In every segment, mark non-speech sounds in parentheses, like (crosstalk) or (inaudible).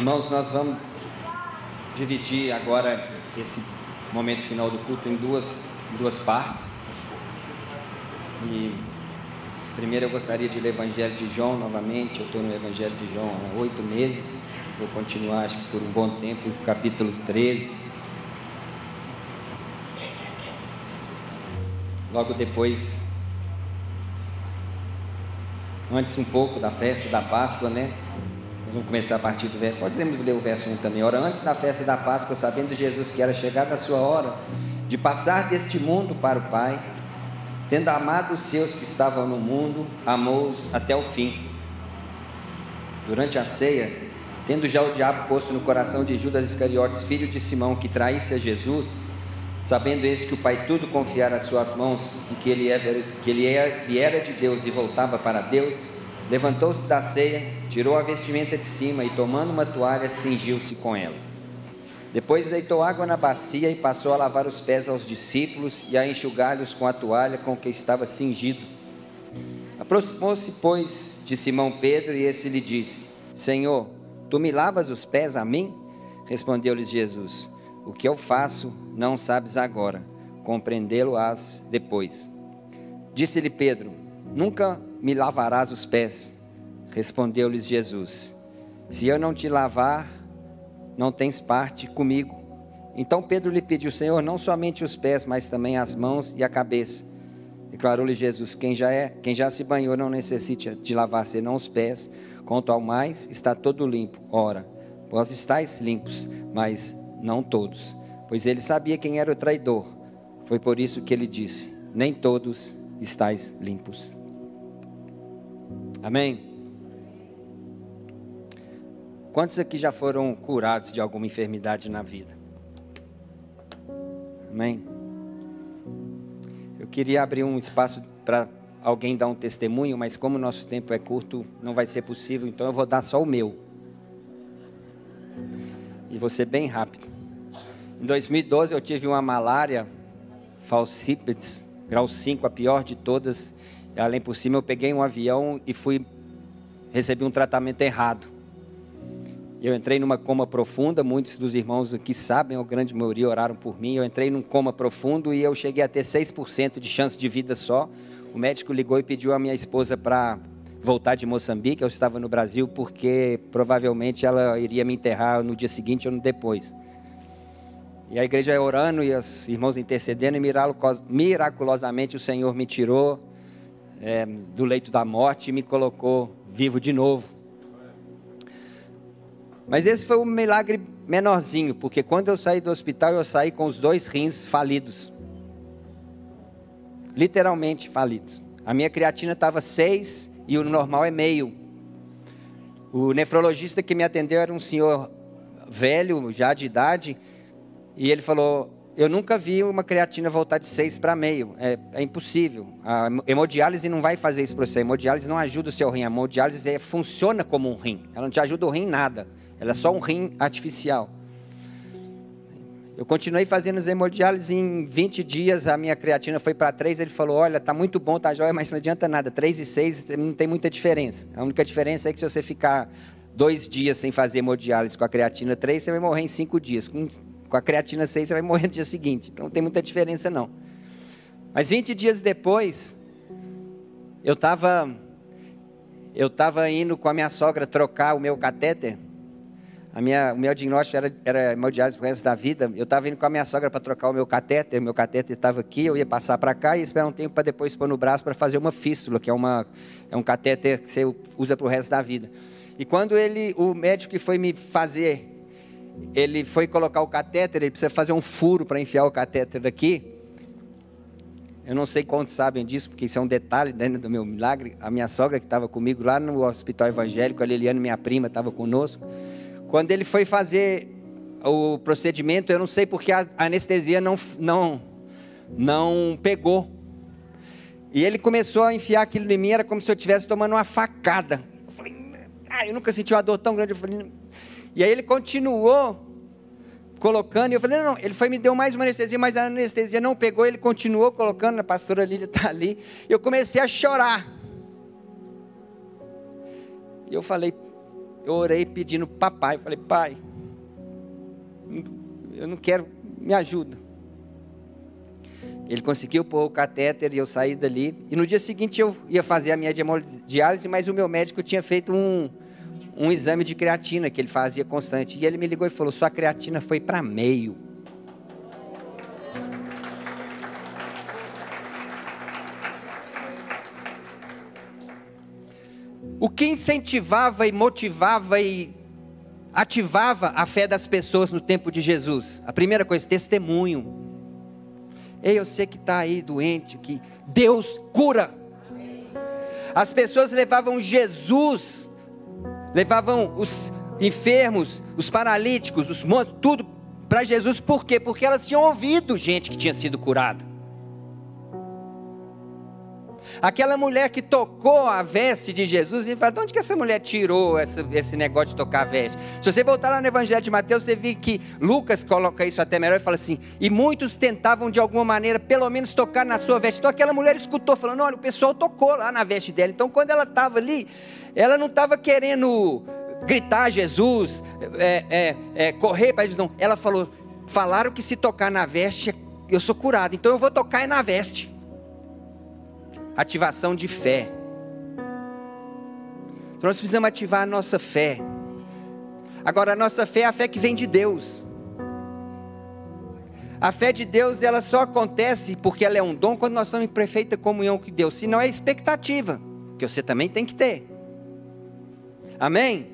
Irmãos, nós vamos dividir agora esse momento final do culto em duas, em duas partes. E primeiro eu gostaria de ler o Evangelho de João novamente. Eu estou no Evangelho de João há oito meses. Vou continuar, acho que por um bom tempo, capítulo 13. Logo depois, antes um pouco da festa da Páscoa, né? Vamos começar a partir do verso. Podemos ler o verso 1 também. Ora, antes da festa da Páscoa, sabendo Jesus que era chegada a sua hora de passar deste mundo para o Pai, tendo amado os seus que estavam no mundo, amou-os até o fim. Durante a ceia, Tendo já o diabo posto no coração de Judas Iscariotes, filho de Simão, que traísse a Jesus, sabendo esse que o Pai tudo confiara às suas mãos e que ele, é, que ele é, viera de Deus e voltava para Deus, levantou-se da ceia, tirou a vestimenta de cima e, tomando uma toalha, cingiu-se com ela. Depois deitou água na bacia e passou a lavar os pés aos discípulos e a enxugá-los com a toalha com que estava cingido. Aproximou-se, pois, de Simão Pedro e esse lhe disse: Senhor, Tu me lavas os pés a mim? Respondeu-lhes Jesus: O que eu faço não sabes agora, compreendê-lo-ás depois. Disse-lhe Pedro: Nunca me lavarás os pés. Respondeu-lhes Jesus: Se eu não te lavar, não tens parte comigo. Então Pedro lhe pediu: Senhor, não somente os pés, mas também as mãos e a cabeça. Declarou-lhe Jesus: Quem já é, quem já se banhou não necessita de lavar senão os pés, Quanto ao mais, está todo limpo. Ora, vós estáis limpos, mas não todos. Pois ele sabia quem era o traidor. Foi por isso que ele disse: Nem todos estáis limpos. Amém? Quantos aqui já foram curados de alguma enfermidade na vida? Amém? Eu queria abrir um espaço para alguém dar um testemunho, mas como o nosso tempo é curto, não vai ser possível, então eu vou dar só o meu. E vou ser bem rápido. Em 2012 eu tive uma malária falcipatis, grau 5, a pior de todas. Além por cima eu peguei um avião e fui recebi um tratamento errado. Eu entrei numa coma profunda, muitos dos irmãos aqui sabem, a grande maioria oraram por mim. Eu entrei num coma profundo e eu cheguei a ter 6% de chance de vida só o médico ligou e pediu a minha esposa para voltar de Moçambique. Eu estava no Brasil porque provavelmente ela iria me enterrar no dia seguinte ou no depois. E a igreja orando e os irmãos intercedendo, e miraculosamente o Senhor me tirou é, do leito da morte e me colocou vivo de novo. Mas esse foi um milagre menorzinho, porque quando eu saí do hospital, eu saí com os dois rins falidos literalmente falidos. A minha creatina estava 6 e o normal é meio. O nefrologista que me atendeu era um senhor velho, já de idade, e ele falou: Eu nunca vi uma creatina voltar de 6 para meio. É, é, impossível. A hemodiálise não vai fazer isso para você. A hemodiálise não ajuda o seu rim. A hemodiálise é, funciona como um rim. Ela não te ajuda o rim em nada. Ela é só um rim artificial. Eu continuei fazendo as hemodiálise em 20 dias a minha creatina foi para 3, ele falou, olha, tá muito bom, tá jóia, mas não adianta nada, 3 e 6 não tem muita diferença. A única diferença é que se você ficar dois dias sem fazer hemodiálise com a creatina 3, você vai morrer em 5 dias. Com, com a creatina 6, você vai morrer no dia seguinte. Então não tem muita diferença não. Mas 20 dias depois, eu estava eu tava indo com a minha sogra trocar o meu catéter a minha, o meu diagnóstico era, era hemodiálise para o resto da vida. Eu estava indo com a minha sogra para trocar o meu catéter. O meu catéter estava aqui, eu ia passar para cá e esperar um tempo para depois pôr no braço para fazer uma fístula, que é, uma, é um catéter que você usa para o resto da vida. E quando ele, o médico que foi me fazer, ele foi colocar o catéter, ele precisa fazer um furo para enfiar o catéter daqui. Eu não sei quantos sabem disso, porque isso é um detalhe do meu milagre. A minha sogra que estava comigo lá no hospital evangélico, a Liliane, minha prima, estava conosco. Quando ele foi fazer o procedimento, eu não sei porque a anestesia não, não, não pegou. E ele começou a enfiar aquilo em mim, era como se eu estivesse tomando uma facada. Eu falei, ah, eu nunca senti uma dor tão grande. Eu falei, e aí ele continuou colocando, e eu falei, não, não, ele foi me deu mais uma anestesia, mas a anestesia não pegou, ele continuou colocando, a pastora Lília está ali, eu comecei a chorar. E eu falei, eu orei pedindo papai. Falei, pai, eu não quero, me ajuda. Ele conseguiu pôr o catéter e eu saí dali. E no dia seguinte eu ia fazer a minha diálise, mas o meu médico tinha feito um, um exame de creatina que ele fazia constante. E ele me ligou e falou: Sua creatina foi para meio. O que incentivava e motivava e ativava a fé das pessoas no tempo de Jesus? A primeira coisa, testemunho. Ei, eu sei que está aí doente, que Deus cura. As pessoas levavam Jesus, levavam os enfermos, os paralíticos, os mortos, tudo para Jesus, por quê? Porque elas tinham ouvido gente que tinha sido curada. Aquela mulher que tocou a veste de Jesus, e fala, de onde que essa mulher tirou essa, esse negócio de tocar a veste? Se você voltar lá no Evangelho de Mateus, você vê que Lucas coloca isso até melhor e fala assim: e muitos tentavam de alguma maneira, pelo menos, tocar na sua veste. Então aquela mulher escutou, falando: olha, o pessoal tocou lá na veste dela. Então quando ela estava ali, ela não estava querendo gritar Jesus, é, é, é, correr para Jesus, não. Ela falou: falaram que se tocar na veste, eu sou curado, então eu vou tocar na veste ativação de fé. Então nós precisamos ativar a nossa fé. Agora, a nossa fé é a fé que vem de Deus. A fé de Deus, ela só acontece porque ela é um dom quando nós estamos em perfeita comunhão com Deus. Se não é expectativa, que você também tem que ter. Amém?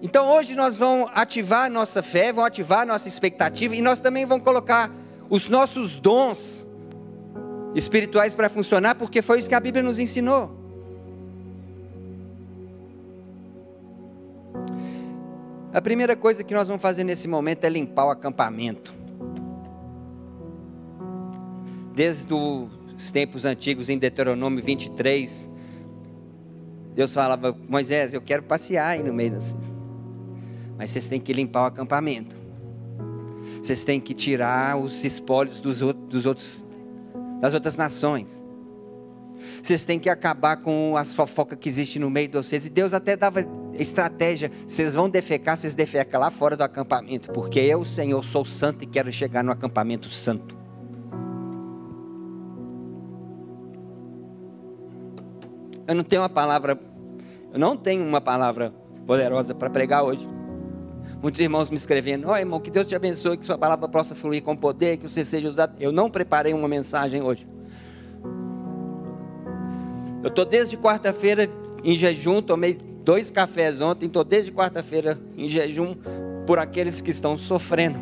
Então hoje nós vamos ativar nossa fé, vamos ativar nossa expectativa e nós também vamos colocar os nossos dons espirituais para funcionar, porque foi isso que a Bíblia nos ensinou. A primeira coisa que nós vamos fazer nesse momento é limpar o acampamento. Desde os tempos antigos, em Deuteronômio 23, Deus falava: Moisés, eu quero passear aí no meio das. Mas vocês têm que limpar o acampamento. Vocês têm que tirar os espólios dos outros das outras nações. Vocês têm que acabar com as fofocas que existem no meio de vocês. E Deus até dava estratégia. Vocês vão defecar, vocês defecam lá fora do acampamento. Porque eu, Senhor, sou santo e quero chegar no acampamento santo. Eu não tenho uma palavra, eu não tenho uma palavra poderosa para pregar hoje. Muitos irmãos me escrevendo: Ó oh, irmão, que Deus te abençoe, que sua palavra possa fluir com poder, que você seja usado. Eu não preparei uma mensagem hoje. Eu estou desde quarta-feira em jejum, tomei dois cafés ontem, estou desde quarta-feira em jejum por aqueles que estão sofrendo.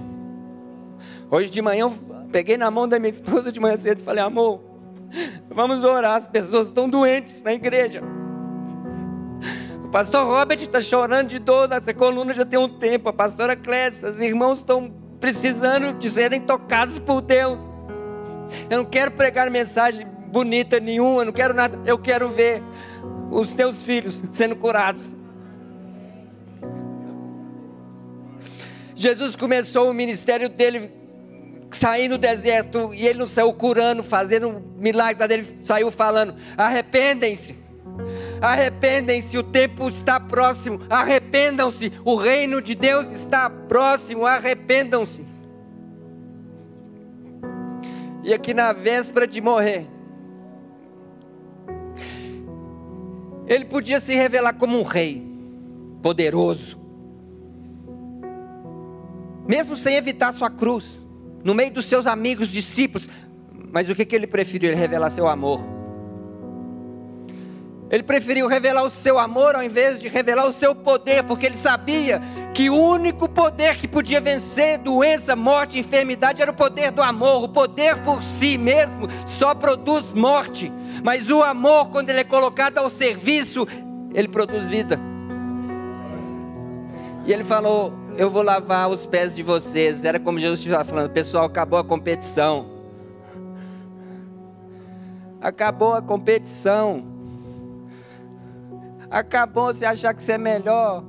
Hoje de manhã eu peguei na mão da minha esposa de manhã cedo e falei: amor, vamos orar, as pessoas estão doentes na igreja pastor Robert está chorando de dor nessa coluna já tem um tempo. A pastora Clécia, os irmãos estão precisando de serem tocados por Deus. Eu não quero pregar mensagem bonita nenhuma, não quero nada. Eu quero ver os teus filhos sendo curados. Jesus começou o ministério dele sair no deserto e ele não saiu curando, fazendo milagres, ele saiu falando: arrependem-se Arrependem-se, o tempo está próximo. Arrependam-se, o reino de Deus está próximo. Arrependam-se. E aqui na véspera de morrer, ele podia se revelar como um rei poderoso, mesmo sem evitar sua cruz, no meio dos seus amigos, discípulos. Mas o que, que ele preferiu? Ele revelar seu amor. Ele preferiu revelar o seu amor ao invés de revelar o seu poder, porque ele sabia que o único poder que podia vencer doença, morte, enfermidade era o poder do amor. O poder por si mesmo só produz morte, mas o amor, quando ele é colocado ao serviço, ele produz vida. E ele falou: Eu vou lavar os pés de vocês. Era como Jesus estava falando: Pessoal, acabou a competição. Acabou a competição. Acabou você achar que você é melhor.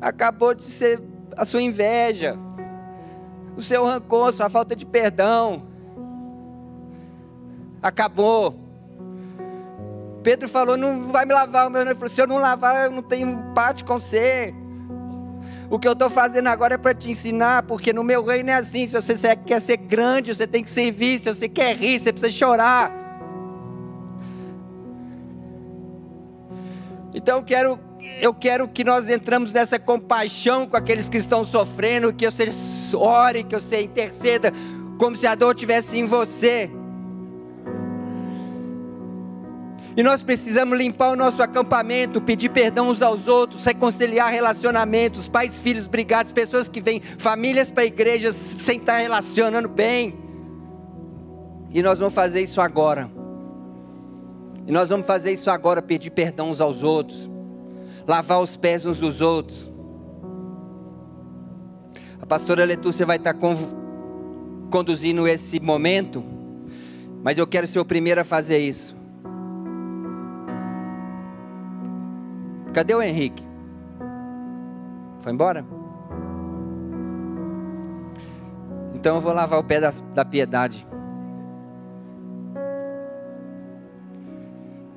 Acabou de ser a sua inveja, o seu rancor, sua falta de perdão. Acabou. Pedro falou: Não vai me lavar o meu. Ele falou: Se eu não lavar, eu não tenho parte com você. O que eu estou fazendo agora é para te ensinar, porque no meu reino é assim: se você quer ser grande, você tem que servir. Se você quer rir, você precisa chorar. Então eu quero, eu quero que nós entramos nessa compaixão com aqueles que estão sofrendo, que você ore, que você interceda, como se a dor tivesse em você. E nós precisamos limpar o nosso acampamento, pedir perdão uns aos outros, reconciliar relacionamentos, pais, filhos brigados, pessoas que vêm, famílias para igrejas sem estar relacionando bem. E nós vamos fazer isso agora. E nós vamos fazer isso agora, pedir perdão uns aos outros, lavar os pés uns dos outros. A pastora Letúcia vai estar conduzindo esse momento, mas eu quero ser o primeiro a fazer isso. Cadê o Henrique? Foi embora? Então eu vou lavar o pé da, da piedade.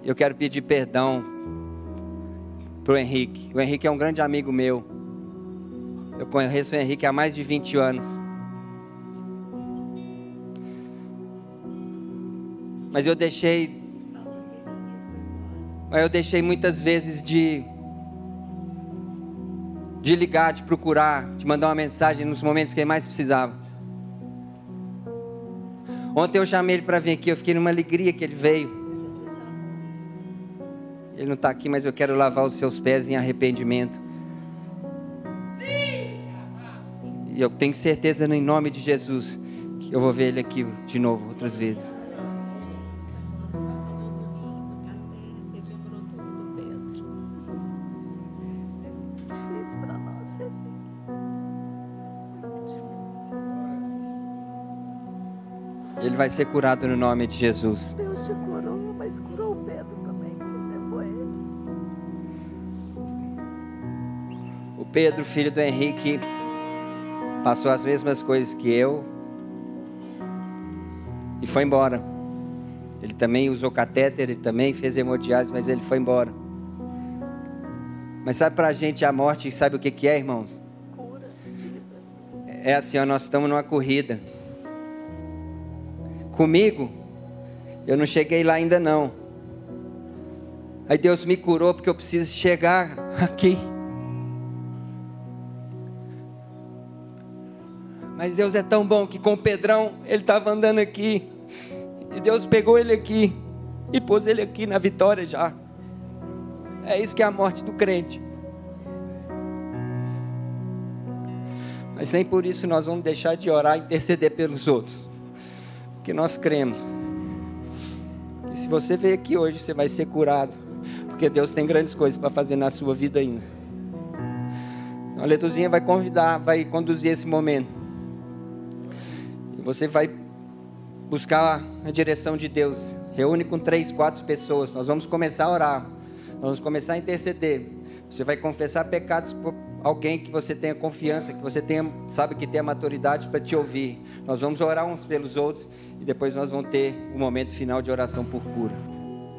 Eu quero pedir perdão para o Henrique. O Henrique é um grande amigo meu. Eu conheço o Henrique há mais de 20 anos. Mas eu deixei mas eu deixei muitas vezes de de ligar, de procurar, de mandar uma mensagem nos momentos que ele mais precisava. Ontem eu chamei ele para vir aqui, eu fiquei numa alegria que ele veio. Ele não está aqui, mas eu quero lavar os seus pés em arrependimento. E eu tenho certeza, em nome de Jesus, que eu vou ver ele aqui de novo, outras vezes. Vai ser curado no nome de Jesus. Deus te curou, mas curou o Pedro também, levou ele. O Pedro, filho do Henrique, passou as mesmas coisas que eu e foi embora. Ele também usou catéter, ele também fez hemodiálise, mas ele foi embora. Mas sabe para a gente a morte, sabe o que, que é, irmãos? É assim, ó, nós estamos numa corrida comigo, eu não cheguei lá ainda não. Aí Deus me curou porque eu preciso chegar (laughs) aqui. Mas Deus é tão bom que com o Pedrão ele estava andando aqui. E Deus pegou ele aqui e pôs ele aqui na vitória já. É isso que é a morte do crente. Mas nem por isso nós vamos deixar de orar e interceder pelos outros. Porque nós cremos que se você veio aqui hoje, você vai ser curado. Porque Deus tem grandes coisas para fazer na sua vida ainda. Então, a Letuzinha vai convidar, vai conduzir esse momento. E você vai buscar a direção de Deus. Reúne com três, quatro pessoas. Nós vamos começar a orar. Nós vamos começar a interceder. Você vai confessar pecados alguém que você tenha confiança, que você tenha, sabe que tem a maturidade para te ouvir. Nós vamos orar uns pelos outros e depois nós vamos ter o um momento final de oração por cura.